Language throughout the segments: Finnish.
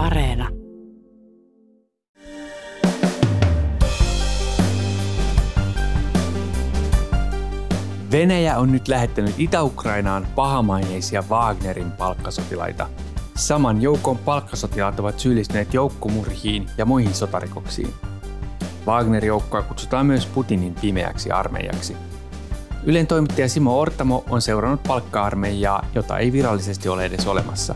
Areena. Venäjä on nyt lähettänyt Itä-Ukrainaan pahamaineisia Wagnerin palkkasotilaita. Saman joukon palkkasotilaat ovat syyllistyneet joukkomurhiin ja muihin sotarikoksiin. Wagner-joukkoa kutsutaan myös Putinin pimeäksi armeijaksi. Ylen toimittaja Simo Ortamo on seurannut palkka-armeijaa, jota ei virallisesti ole edes olemassa.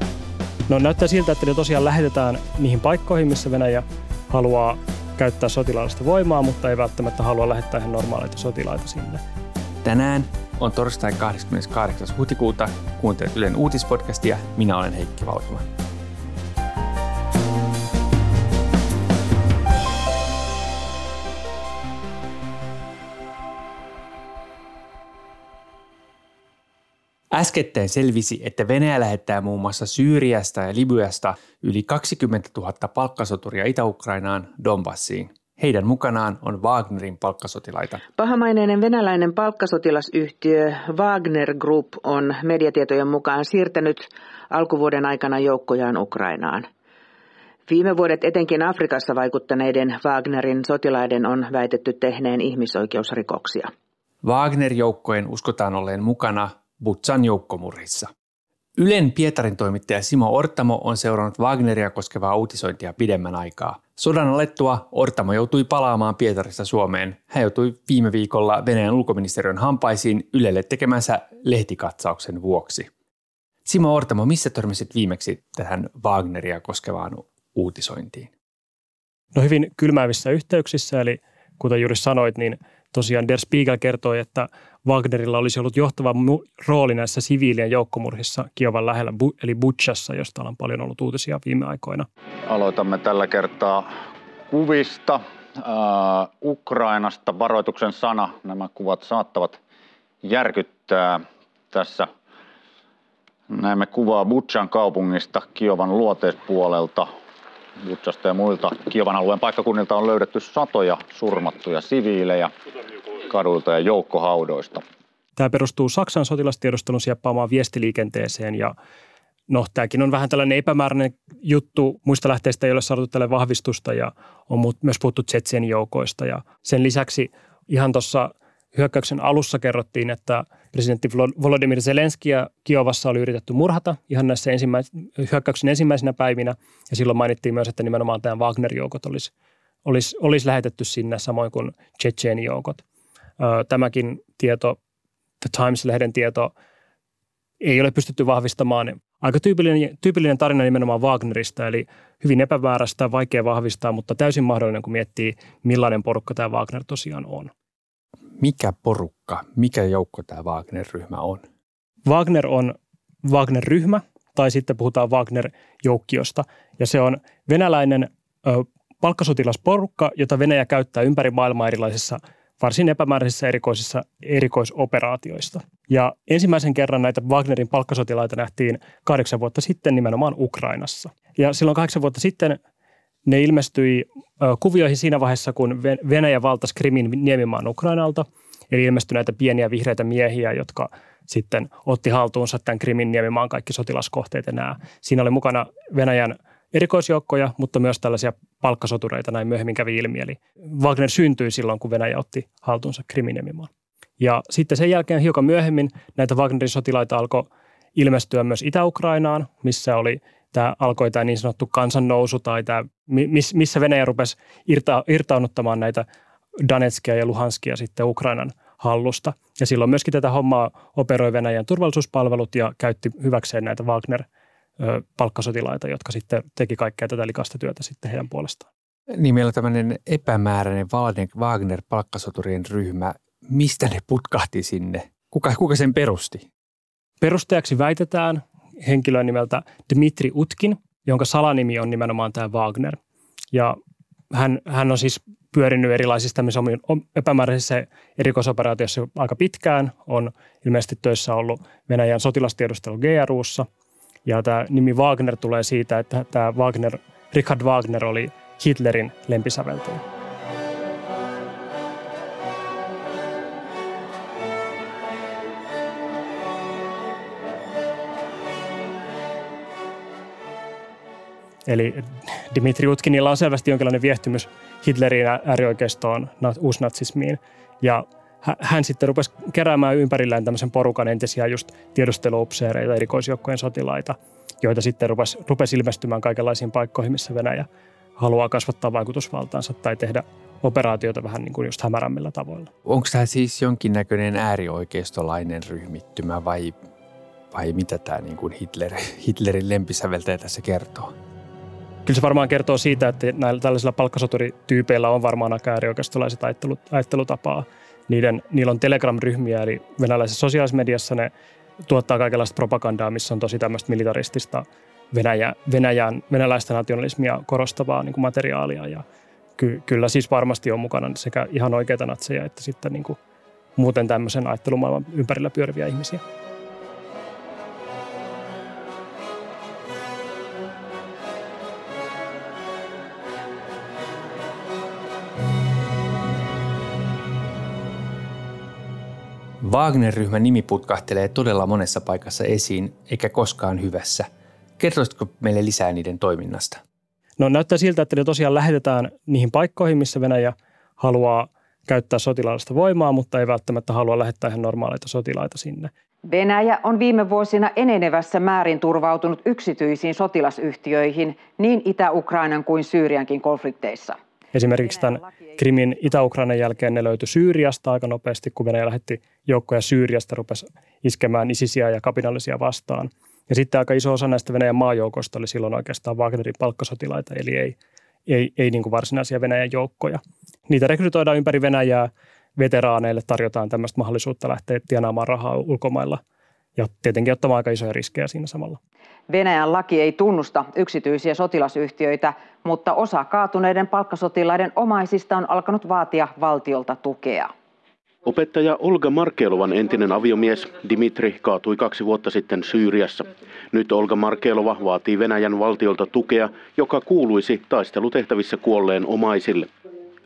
No näyttää siltä, että ne tosiaan lähetetään niihin paikkoihin, missä Venäjä haluaa käyttää sotilaallista voimaa, mutta ei välttämättä halua lähettää ihan normaaleita sotilaita sinne. Tänään on torstai 28. huhtikuuta. Kuuntelet Ylen uutispodcastia. Minä olen Heikki Valkman. Äskettäin selvisi, että Venäjä lähettää muun muassa Syyriasta ja Libyasta yli 20 000 palkkasoturia Itä-Ukrainaan Donbassiin. Heidän mukanaan on Wagnerin palkkasotilaita. Pahamaineinen venäläinen palkkasotilasyhtiö Wagner Group on mediatietojen mukaan siirtänyt alkuvuoden aikana joukkojaan Ukrainaan. Viime vuodet etenkin Afrikassa vaikuttaneiden Wagnerin sotilaiden on väitetty tehneen ihmisoikeusrikoksia. Wagner-joukkojen uskotaan olleen mukana Butsan joukkomurhissa. Ylen Pietarin toimittaja Simo Ortamo on seurannut Wagneria koskevaa uutisointia pidemmän aikaa. Sodan alettua Ortamo joutui palaamaan Pietarista Suomeen. Hän joutui viime viikolla Venäjän ulkoministeriön hampaisiin Ylelle tekemänsä lehtikatsauksen vuoksi. Simo Ortamo, missä törmäsit viimeksi tähän Wagneria koskevaan uutisointiin? No hyvin kylmäävissä yhteyksissä, eli kuten juuri sanoit, niin tosiaan Der Spiegel kertoi, että Wagnerilla olisi ollut johtava rooli näissä siviilien joukkomurhissa Kiovan lähellä, eli Butchassa, josta on paljon ollut uutisia viime aikoina. Aloitamme tällä kertaa kuvista. Äh, Ukrainasta varoituksen sana. Nämä kuvat saattavat järkyttää tässä. Näemme kuvaa Butchan kaupungista Kiovan luoteispuolelta. Butchasta ja muilta Kiovan alueen paikkakunnilta on löydetty satoja surmattuja siviilejä kaduilta ja joukkohaudoista. Tämä perustuu Saksan sotilastiedustelun sieppaamaan viestiliikenteeseen ja no tämäkin on vähän tällainen epämääräinen juttu. Muista lähteistä ei ole saatu tälle vahvistusta ja on myös puhuttu Tsetsen joukoista ja sen lisäksi ihan tuossa hyökkäyksen alussa kerrottiin, että presidentti Volodymyr Zelenskiä Kiovassa oli yritetty murhata ihan näissä ensimmäis- hyökkäyksen ensimmäisenä päivinä. Ja silloin mainittiin myös, että nimenomaan tämä Wagner-joukot olisi, olisi, olisi lähetetty sinne samoin kuin Tsetseeni-joukot. Tämäkin tieto, The Times-lehden tieto, ei ole pystytty vahvistamaan. Aika tyypillinen, tyypillinen tarina nimenomaan Wagnerista, eli hyvin epävääräistä, vaikea vahvistaa, mutta täysin mahdollinen, kun miettii, millainen porukka tämä Wagner tosiaan on. Mikä porukka, mikä joukko tämä Wagner-ryhmä on? Wagner on Wagner-ryhmä, tai sitten puhutaan Wagner-joukkiosta, ja se on venäläinen ö, palkkasotilasporukka, jota Venäjä käyttää ympäri maailmaa erilaisissa – varsin epämääräisissä erikoisissa erikoisoperaatioista. Ja ensimmäisen kerran näitä Wagnerin palkkasotilaita nähtiin kahdeksan vuotta sitten nimenomaan Ukrainassa. Ja silloin kahdeksan vuotta sitten ne ilmestyi kuvioihin siinä vaiheessa, kun Venäjä valtasi Krimin niemimaan Ukrainalta. Eli ilmestyi näitä pieniä vihreitä miehiä, jotka sitten otti haltuunsa tämän Krimin niemimaan kaikki sotilaskohteet ja nämä. Siinä oli mukana Venäjän erikoisjoukkoja, mutta myös tällaisia palkkasotureita näin myöhemmin kävi ilmi. Eli Wagner syntyi silloin, kun Venäjä otti haltuunsa Kriminemimaan. Ja sitten sen jälkeen hiukan myöhemmin näitä Wagnerin sotilaita alkoi ilmestyä myös Itä-Ukrainaan, missä oli tämä, alkoi tämä niin sanottu kansannousu tai tämä, missä Venäjä rupesi irta, irtaunuttamaan näitä Donetskia ja Luhanskia sitten Ukrainan hallusta. Ja silloin myöskin tätä hommaa operoi Venäjän turvallisuuspalvelut ja käytti hyväkseen näitä Wagner – palkkasotilaita, jotka sitten teki kaikkea tätä likasta työtä sitten heidän puolestaan. Niin meillä on tämmöinen epämääräinen Wagner-palkkasoturien ryhmä. Mistä ne putkahti sinne? Kuka, kuka sen perusti? Perustajaksi väitetään henkilöä nimeltä Dmitri Utkin, jonka salanimi on nimenomaan tämä Wagner. Ja hän, hän on siis pyörinyt erilaisissa epämääräisissä erikoisoperaatioissa aika pitkään. On ilmeisesti töissä ollut Venäjän sotilastiedustelu GRUssa – ja tämä nimi Wagner tulee siitä, että tämä Wagner, Richard Wagner oli Hitlerin lempisäveltäjä. Eli Dimitri Utkinilla on selvästi jonkinlainen viehtymys Hitlerin äärioikeistoon, uusnatsismiin. Ja hän sitten rupesi keräämään ympärillään tämmöisen porukan entisiä just tiedusteluupseereita, erikoisjoukkojen sotilaita, joita sitten rupesi, rupesi ilmestymään kaikenlaisiin paikkoihin, missä Venäjä haluaa kasvattaa vaikutusvaltaansa tai tehdä operaatioita vähän niin kuin just hämärämmillä tavoilla. Onko tämä siis jonkinnäköinen äärioikeistolainen ryhmittymä vai, vai mitä tämä niin kuin Hitler, Hitlerin lempisäveltäjä tässä kertoo? Kyllä se varmaan kertoo siitä, että näillä tällaisilla palkkasoturityypeillä on varmaan aika äärioikeistolaiset ajattelutapaa. Niiden, niillä on Telegram-ryhmiä, eli venäläisessä sosiaalisessa mediassa ne tuottaa kaikenlaista propagandaa, missä on tosi tämmöistä militaristista Venäjä, Venäjän, venäläistä nationalismia korostavaa niin kuin materiaalia. Ja ky, kyllä siis varmasti on mukana sekä ihan oikeita natseja että sitten niin kuin muuten tämmöisen ajattelumaailman ympärillä pyöriviä ihmisiä. Wagner-ryhmän nimi putkahtelee todella monessa paikassa esiin, eikä koskaan hyvässä. Kertoisitko meille lisää niiden toiminnasta? No näyttää siltä, että ne tosiaan lähetetään niihin paikkoihin, missä Venäjä haluaa käyttää sotilaallista voimaa, mutta ei välttämättä halua lähettää ihan normaaleita sotilaita sinne. Venäjä on viime vuosina enenevässä määrin turvautunut yksityisiin sotilasyhtiöihin niin Itä-Ukrainan kuin Syyriankin konflikteissa. Esimerkiksi tämän Krimin Itä-Ukrainan jälkeen ne löytyi Syyriasta aika nopeasti, kun Venäjä lähetti joukkoja Syyriasta, rupesi iskemään isisiä ja kapinallisia vastaan. Ja sitten aika iso osa näistä Venäjän maajoukoista oli silloin oikeastaan Wagnerin palkkasotilaita, eli ei, ei, ei niin kuin varsinaisia Venäjän joukkoja. Niitä rekrytoidaan ympäri Venäjää, veteraaneille tarjotaan tämmöistä mahdollisuutta lähteä tienaamaan rahaa ulkomailla ja tietenkin ottamaan aika isoja riskejä siinä samalla. Venäjän laki ei tunnusta yksityisiä sotilasyhtiöitä, mutta osa kaatuneiden palkkasotilaiden omaisista on alkanut vaatia valtiolta tukea. Opettaja Olga Markelovan entinen aviomies Dimitri kaatui kaksi vuotta sitten Syyriassa. Nyt Olga Markelova vaatii Venäjän valtiolta tukea, joka kuuluisi taistelutehtävissä kuolleen omaisille.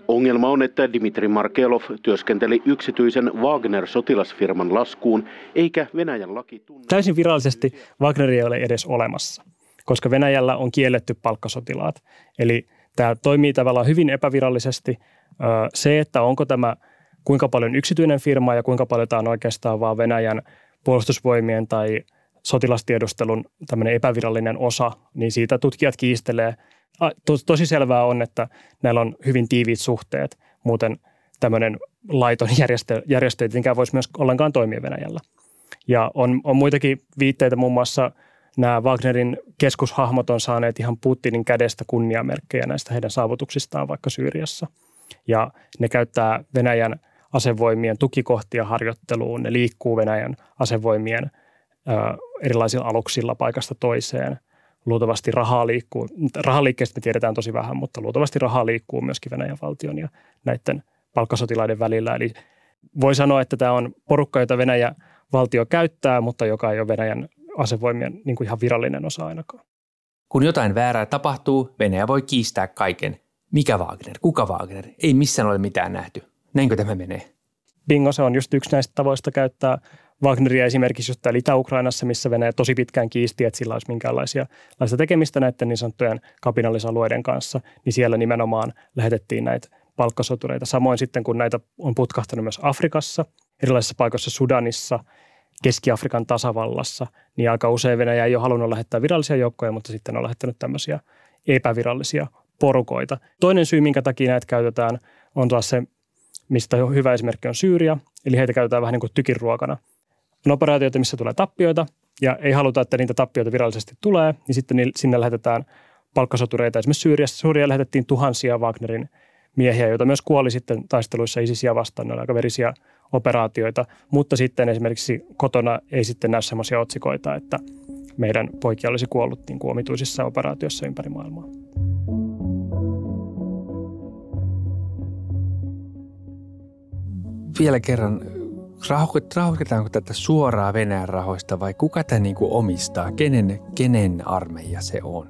Ongelma on, että Dimitri Markelov työskenteli yksityisen Wagner-sotilasfirman laskuun, eikä Venäjän laki tunne... Täysin virallisesti Wagner ei ole edes olemassa, koska Venäjällä on kielletty palkkasotilaat. Eli tämä toimii tavallaan hyvin epävirallisesti. Se, että onko tämä kuinka paljon yksityinen firma ja kuinka paljon tämä on oikeastaan vaan Venäjän puolustusvoimien tai sotilastiedustelun tämmöinen epävirallinen osa, niin siitä tutkijat kiistelee – tosi selvää on, että näillä on hyvin tiiviit suhteet. Muuten tämmöinen laiton järjestö, järjestö ei tietenkään voisi myös ollenkaan toimia Venäjällä. Ja on, on muitakin viitteitä, muun muassa nämä Wagnerin keskushahmot on saaneet ihan Putinin kädestä kunniamerkkejä näistä heidän saavutuksistaan vaikka Syyriassa. Ja ne käyttää Venäjän asevoimien tukikohtia harjoitteluun, ne liikkuu Venäjän asevoimien ö, erilaisilla aluksilla paikasta toiseen – luultavasti rahaa liikkuu. Rahaliikkeestä me tiedetään tosi vähän, mutta luultavasti rahaa liikkuu myöskin Venäjän valtion ja näiden palkkasotilaiden välillä. Eli voi sanoa, että tämä on porukka, jota Venäjä valtio käyttää, mutta joka ei ole Venäjän asevoimien niin kuin ihan virallinen osa ainakaan. Kun jotain väärää tapahtuu, Venäjä voi kiistää kaiken. Mikä Wagner? Kuka Wagner? Ei missään ole mitään nähty. Näinkö tämä menee? Bingo, se on just yksi näistä tavoista käyttää Wagneria esimerkiksi just täällä Itä-Ukrainassa, missä Venäjä tosi pitkään kiisti, että sillä olisi minkäänlaisia tekemistä näiden niin sanottujen kapinallisalueiden kanssa, niin siellä nimenomaan lähetettiin näitä palkkasotureita. Samoin sitten, kun näitä on putkahtanut myös Afrikassa, erilaisissa paikoissa Sudanissa, Keski-Afrikan tasavallassa, niin aika usein Venäjä ei ole halunnut lähettää virallisia joukkoja, mutta sitten on lähettänyt tämmöisiä epävirallisia porukoita. Toinen syy, minkä takia näitä käytetään, on taas se, mistä hyvä esimerkki on Syyria, eli heitä käytetään vähän niin kuin tykiruokana on operaatioita, missä tulee tappioita ja ei haluta, että niitä tappioita virallisesti tulee, niin sitten sinne lähetetään palkkasotureita. Esimerkiksi Syyriassa Syyriä lähetettiin tuhansia Wagnerin miehiä, joita myös kuoli sitten taisteluissa ISISiä vastaan. Ne aika verisiä operaatioita, mutta sitten esimerkiksi kotona ei sitten näy sellaisia otsikoita, että meidän poikia olisi kuollut niin kuin omituisissa operaatioissa ympäri maailmaa. Vielä kerran Rahoitetaanko tätä suoraan Venäjän rahoista vai kuka tämä niin kuin omistaa? Kenen, kenen armeija se on?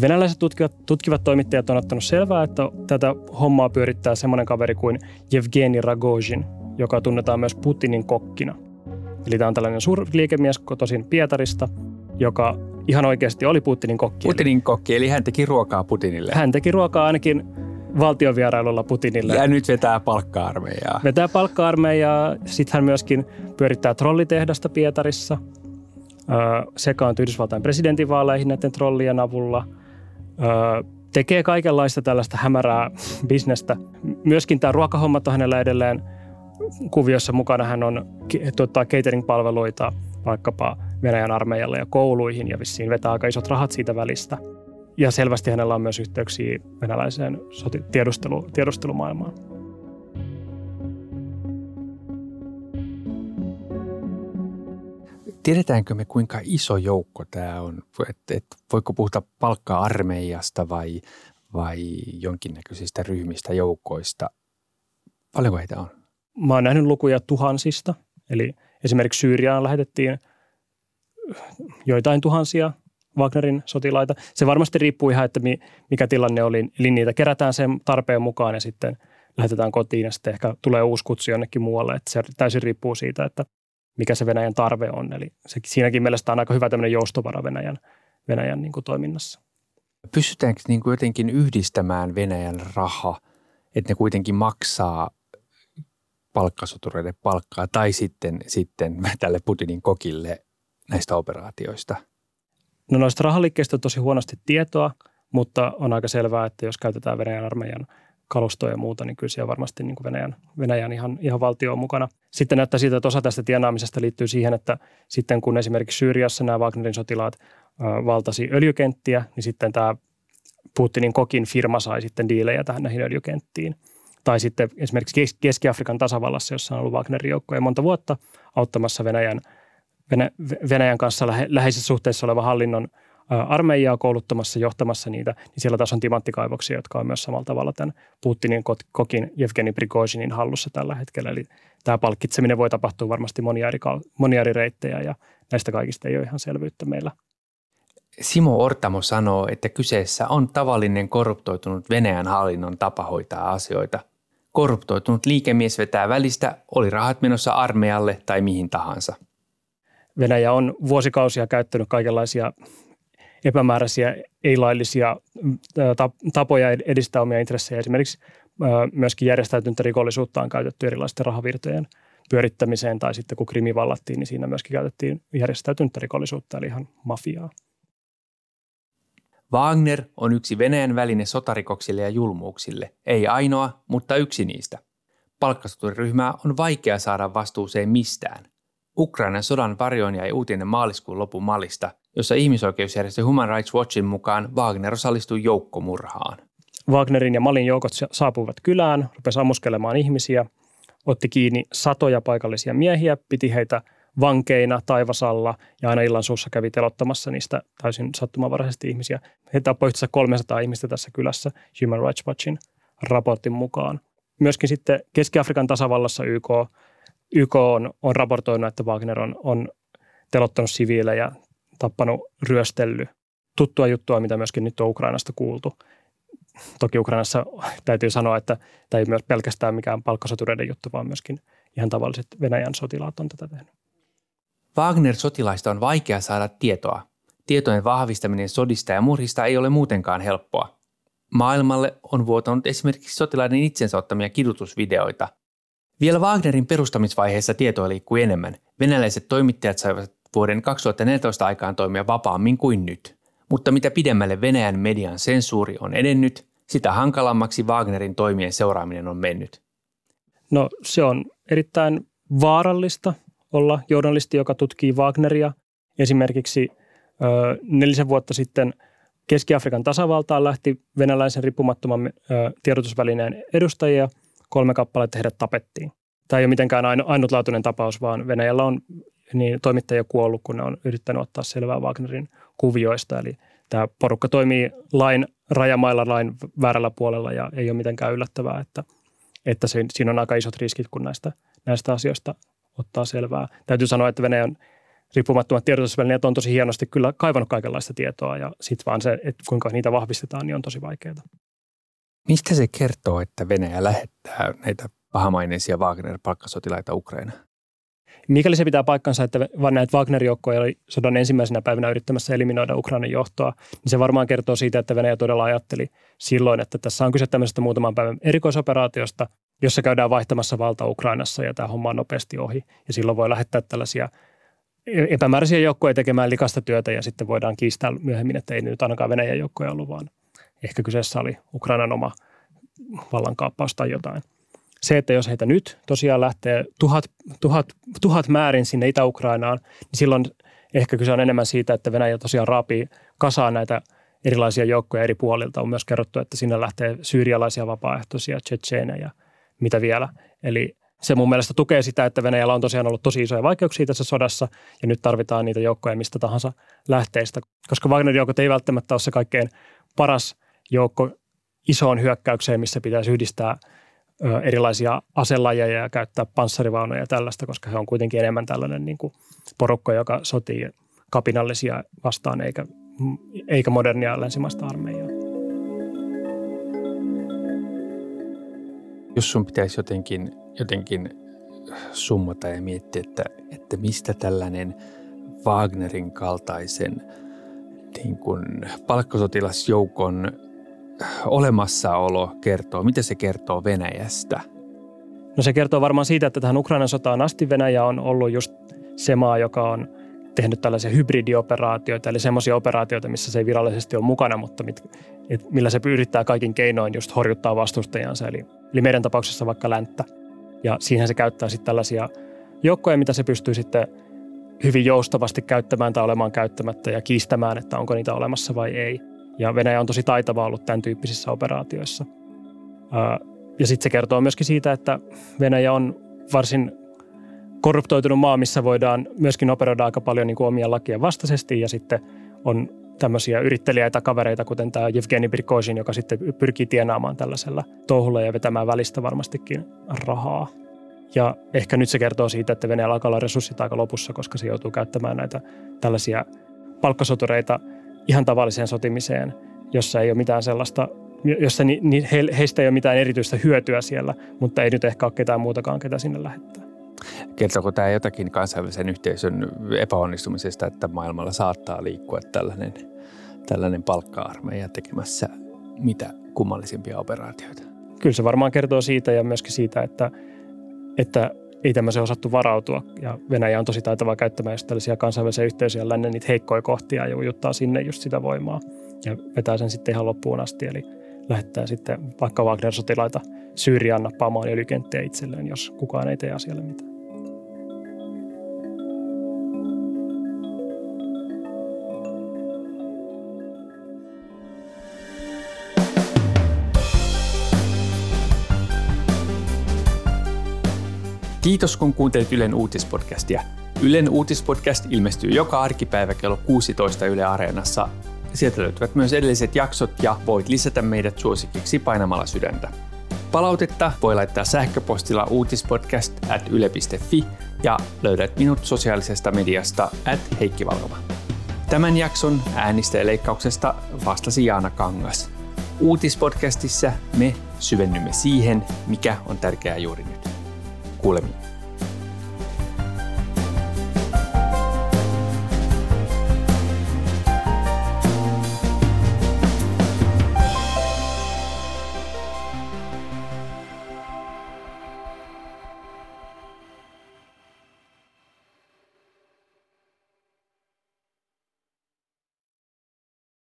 Venäläiset tutkivat, tutkivat toimittajat on ottanut selvää, että tätä hommaa pyörittää semmoinen kaveri kuin Evgeni Ragozin, joka tunnetaan myös Putinin kokkina. Eli tämä on tällainen suurliikemies kotoisin Pietarista, joka ihan oikeasti oli Putinin kokki. Putinin kokki, eli hän teki ruokaa Putinille. Hän teki ruokaa ainakin valtiovierailulla Putinille. Ja nyt vetää palkka-armeijaa. Vetää palkka-armeijaa. Sitten hän myöskin pyörittää trollitehdasta Pietarissa. Sekaantui Yhdysvaltain presidentinvaaleihin näiden trollien avulla. Tekee kaikenlaista tällaista hämärää bisnestä. Myöskin tämä ruokahommat on hänellä edelleen kuviossa mukana. Hän on tuottaa catering-palveluita vaikkapa Venäjän armeijalle ja kouluihin ja vissiin vetää aika isot rahat siitä välistä. Ja selvästi hänellä on myös yhteyksiä venäläiseen tiedustelu, tiedustelumaailmaan. Tiedetäänkö me, kuinka iso joukko tämä on? Et, et, voiko puhuta palkka-armeijasta vai, vai jonkinnäköisistä ryhmistä, joukoista? Paljonko heitä on? Mä oon nähnyt lukuja tuhansista. Eli esimerkiksi Syyriaan lähetettiin joitain tuhansia Wagnerin sotilaita. Se varmasti riippuu ihan, että mikä tilanne oli. Eli niitä kerätään sen tarpeen mukaan ja sitten lähetetään kotiin ja sitten ehkä tulee uusi kutsu jonnekin muualle. Että se täysin riippuu siitä, että mikä se Venäjän tarve on. Eli se, siinäkin mielestä on aika hyvä tämmöinen joustovara Venäjän, Venäjän niin kuin toiminnassa. Pystytäänkö niin kuin jotenkin yhdistämään Venäjän raha, että ne kuitenkin maksaa palkkasotureiden palkkaa tai sitten, sitten tälle Putinin kokille näistä operaatioista? No noista rahaliikkeistä on tosi huonosti tietoa, mutta on aika selvää, että jos käytetään Venäjän armeijan kalustoa ja muuta, niin kyllä siellä varmasti niin kuin Venäjän, Venäjän ihan, ihan valtio on mukana. Sitten näyttää siitä, että osa tästä tienaamisesta liittyy siihen, että sitten kun esimerkiksi Syyriassa nämä Wagnerin sotilaat valtasi öljykenttiä, niin sitten tämä Putinin kokin firma sai sitten diilejä tähän näihin öljykenttiin. Tai sitten esimerkiksi Keski-Afrikan tasavallassa, jossa on ollut Wagnerin joukkoja monta vuotta auttamassa Venäjän – Venäjän kanssa läheisissä suhteissa oleva hallinnon armeijaa kouluttamassa, johtamassa niitä, niin siellä taas on timanttikaivoksia, jotka on myös samalla tavalla tämän Putinin kokin Evgeni Prigozhinin hallussa tällä hetkellä. Eli tämä palkitseminen voi tapahtua varmasti monia eri, monia eri reittejä ja näistä kaikista ei ole ihan selvyyttä meillä. Simo Ortamo sanoo, että kyseessä on tavallinen korruptoitunut Venäjän hallinnon tapa hoitaa asioita. Korruptoitunut liikemies vetää välistä, oli rahat menossa armeijalle tai mihin tahansa – Venäjä on vuosikausia käyttänyt kaikenlaisia epämääräisiä, ei-laillisia tapoja edistää omia intressejä. Esimerkiksi myöskin järjestäytyntä rikollisuutta on käytetty erilaisten rahavirtojen pyörittämiseen tai sitten kun krimi vallattiin, niin siinä myöskin käytettiin järjestäytyntä rikollisuutta, eli ihan mafiaa. Wagner on yksi Venäjän väline sotarikoksille ja julmuuksille, ei ainoa, mutta yksi niistä. Palkkasoturiryhmää on vaikea saada vastuuseen mistään – Ukrainan sodan varjoon jäi uutinen maaliskuun lopun Malista, jossa ihmisoikeusjärjestö Human Rights Watchin mukaan Wagner osallistui joukkomurhaan. Wagnerin ja Malin joukot saapuivat kylään, rupesi ammuskelemaan ihmisiä, otti kiinni satoja paikallisia miehiä, piti heitä vankeina taivasalla ja aina illan suussa kävi telottamassa niistä täysin sattumanvaraisesti ihmisiä. He tappoi 300 ihmistä tässä kylässä Human Rights Watchin raportin mukaan. Myöskin sitten Keski-Afrikan tasavallassa YK YK on, on raportoinut, että Wagner on, on telottanut siviilejä, tappanut, ryöstellyt. Tuttua juttua, mitä myöskin nyt on Ukrainasta kuultu. Toki Ukrainassa täytyy sanoa, että tämä ei myös pelkästään mikään palkkasotureiden juttu, vaan myöskin ihan tavalliset Venäjän sotilaat on tätä tehnyt. Wagner-sotilaista on vaikea saada tietoa. Tietojen vahvistaminen sodista ja murhista ei ole muutenkaan helppoa. Maailmalle on vuotanut esimerkiksi sotilaiden itsensä ottamia kidutusvideoita, vielä Wagnerin perustamisvaiheessa tietoa liikkui enemmän. Venäläiset toimittajat saivat vuoden 2014 aikaan toimia vapaammin kuin nyt. Mutta mitä pidemmälle Venäjän median sensuuri on edennyt, sitä hankalammaksi Wagnerin toimien seuraaminen on mennyt. No se on erittäin vaarallista olla journalisti, joka tutkii Wagneria. Esimerkiksi ö, nelisen vuotta sitten Keski-Afrikan tasavaltaan lähti venäläisen riippumattoman ö, tiedotusvälineen edustajia – kolme kappaletta heidät tapettiin. Tämä ei ole mitenkään ainutlaatuinen tapaus, vaan Venäjällä on niin toimittajia kuollut, kun ne on yrittänyt ottaa selvää Wagnerin kuvioista. Eli tämä porukka toimii lain rajamailla, lain väärällä puolella ja ei ole mitenkään yllättävää, että, että siinä on aika isot riskit, kun näistä, näistä asioista ottaa selvää. Täytyy sanoa, että Venäjän riippumattomat tiedotusvälineet on tosi hienosti kyllä kaivannut kaikenlaista tietoa ja sitten vaan se, että kuinka niitä vahvistetaan, niin on tosi vaikeaa. Mistä se kertoo, että Venäjä lähettää näitä pahamaineisia Wagner-palkkasotilaita Ukrainaan? Mikäli se pitää paikkansa, että näitä Wagner-joukkoja oli sodan ensimmäisenä päivänä yrittämässä eliminoida Ukrainan johtoa, niin se varmaan kertoo siitä, että Venäjä todella ajatteli silloin, että tässä on kyse tämmöisestä muutaman päivän erikoisoperaatiosta, jossa käydään vaihtamassa valta Ukrainassa ja tämä homma on nopeasti ohi. Ja silloin voi lähettää tällaisia epämääräisiä joukkoja tekemään likasta työtä ja sitten voidaan kiistää myöhemmin, että ei nyt ainakaan Venäjän joukkoja ollut, vaan ehkä kyseessä oli Ukrainan oma vallankaappaus tai jotain. Se, että jos heitä nyt tosiaan lähtee tuhat, tuhat, tuhat määrin sinne Itä-Ukrainaan, niin silloin ehkä kyse on enemmän siitä, että Venäjä tosiaan raapii kasaan näitä erilaisia joukkoja eri puolilta. On myös kerrottu, että sinne lähtee syyrialaisia vapaaehtoisia, tsetseenejä, mitä vielä. Eli se mun mielestä tukee sitä, että Venäjällä on tosiaan ollut tosi isoja vaikeuksia tässä sodassa ja nyt tarvitaan niitä joukkoja mistä tahansa lähteistä, koska Wagner-joukot ei välttämättä ole se kaikkein paras joukko isoon hyökkäykseen, missä pitäisi yhdistää erilaisia aselajeja ja käyttää panssarivaunoja ja tällaista, koska he on kuitenkin enemmän tällainen niin kuin porukka, joka sotii kapinallisia vastaan eikä, eikä modernia länsimaista armeijaa. Jos sun pitäisi jotenkin, jotenkin summata ja miettiä, että, että mistä tällainen Wagnerin kaltaisen niin kuin palkkasotilasjoukon olemassaolo kertoo? Mitä se kertoo Venäjästä? No se kertoo varmaan siitä, että tähän Ukrainan sotaan asti Venäjä on ollut just se maa, joka on tehnyt tällaisia hybridioperaatioita, eli semmoisia operaatioita, missä se ei virallisesti ole mukana, mutta mit, et, millä se yrittää kaikin keinoin just horjuttaa vastustajansa, eli, eli meidän tapauksessa vaikka länttä. Ja siihen se käyttää sitten tällaisia joukkoja, mitä se pystyy sitten hyvin joustavasti käyttämään tai olemaan käyttämättä ja kiistämään, että onko niitä olemassa vai ei. Ja Venäjä on tosi taitava ollut tämän tyyppisissä operaatioissa. Ja sitten se kertoo myöskin siitä, että Venäjä on varsin korruptoitunut maa, missä voidaan myöskin operoida aika paljon niin kuin omia lakien vastaisesti ja sitten on tämmöisiä yritteliäitä kavereita, kuten tämä Evgeni Prigozhin, joka sitten pyrkii tienaamaan tällaisella touhulla ja vetämään välistä varmastikin rahaa. Ja ehkä nyt se kertoo siitä, että Venäjällä alkaa olla resurssit aika lopussa, koska se joutuu käyttämään näitä tällaisia palkkasotureita ihan tavalliseen sotimiseen, jossa ei ole mitään sellaista, jossa ni, ni, he, heistä ei ole mitään erityistä hyötyä siellä, mutta ei nyt ehkä ole ketään muutakaan, ketä sinne lähettää. Kertooko tämä jotakin kansainvälisen yhteisön epäonnistumisesta, että maailmalla saattaa liikkua tällainen, tällainen palkka-armeija tekemässä mitä kummallisimpia operaatioita? Kyllä se varmaan kertoo siitä ja myöskin siitä, että, että ei tämmöiseen osattu varautua. Ja Venäjä on tosi taitava käyttämään just tällaisia kansainvälisiä yhteisöjä lännen niitä heikkoja kohtia ja ujuttaa sinne just sitä voimaa. Ja vetää sen sitten ihan loppuun asti, eli lähettää sitten vaikka Wagner-sotilaita Syyriaan nappaamaan öljykenttiä itselleen, jos kukaan ei tee asialle mitään. Kiitos kun kuuntelit Ylen uutispodcastia. Ylen uutispodcast ilmestyy joka arkipäivä kello 16 Yle Areenassa. Sieltä löytyvät myös edelliset jaksot ja voit lisätä meidät suosikiksi painamalla sydäntä. Palautetta voi laittaa sähköpostilla uutispodcast at yle.fi ja löydät minut sosiaalisesta mediasta at Heikki Valkoma. Tämän jakson äänistä ja leikkauksesta vastasi Jaana Kangas. Uutispodcastissa me syvennymme siihen, mikä on tärkeää juuri nyt. Kuulemiin.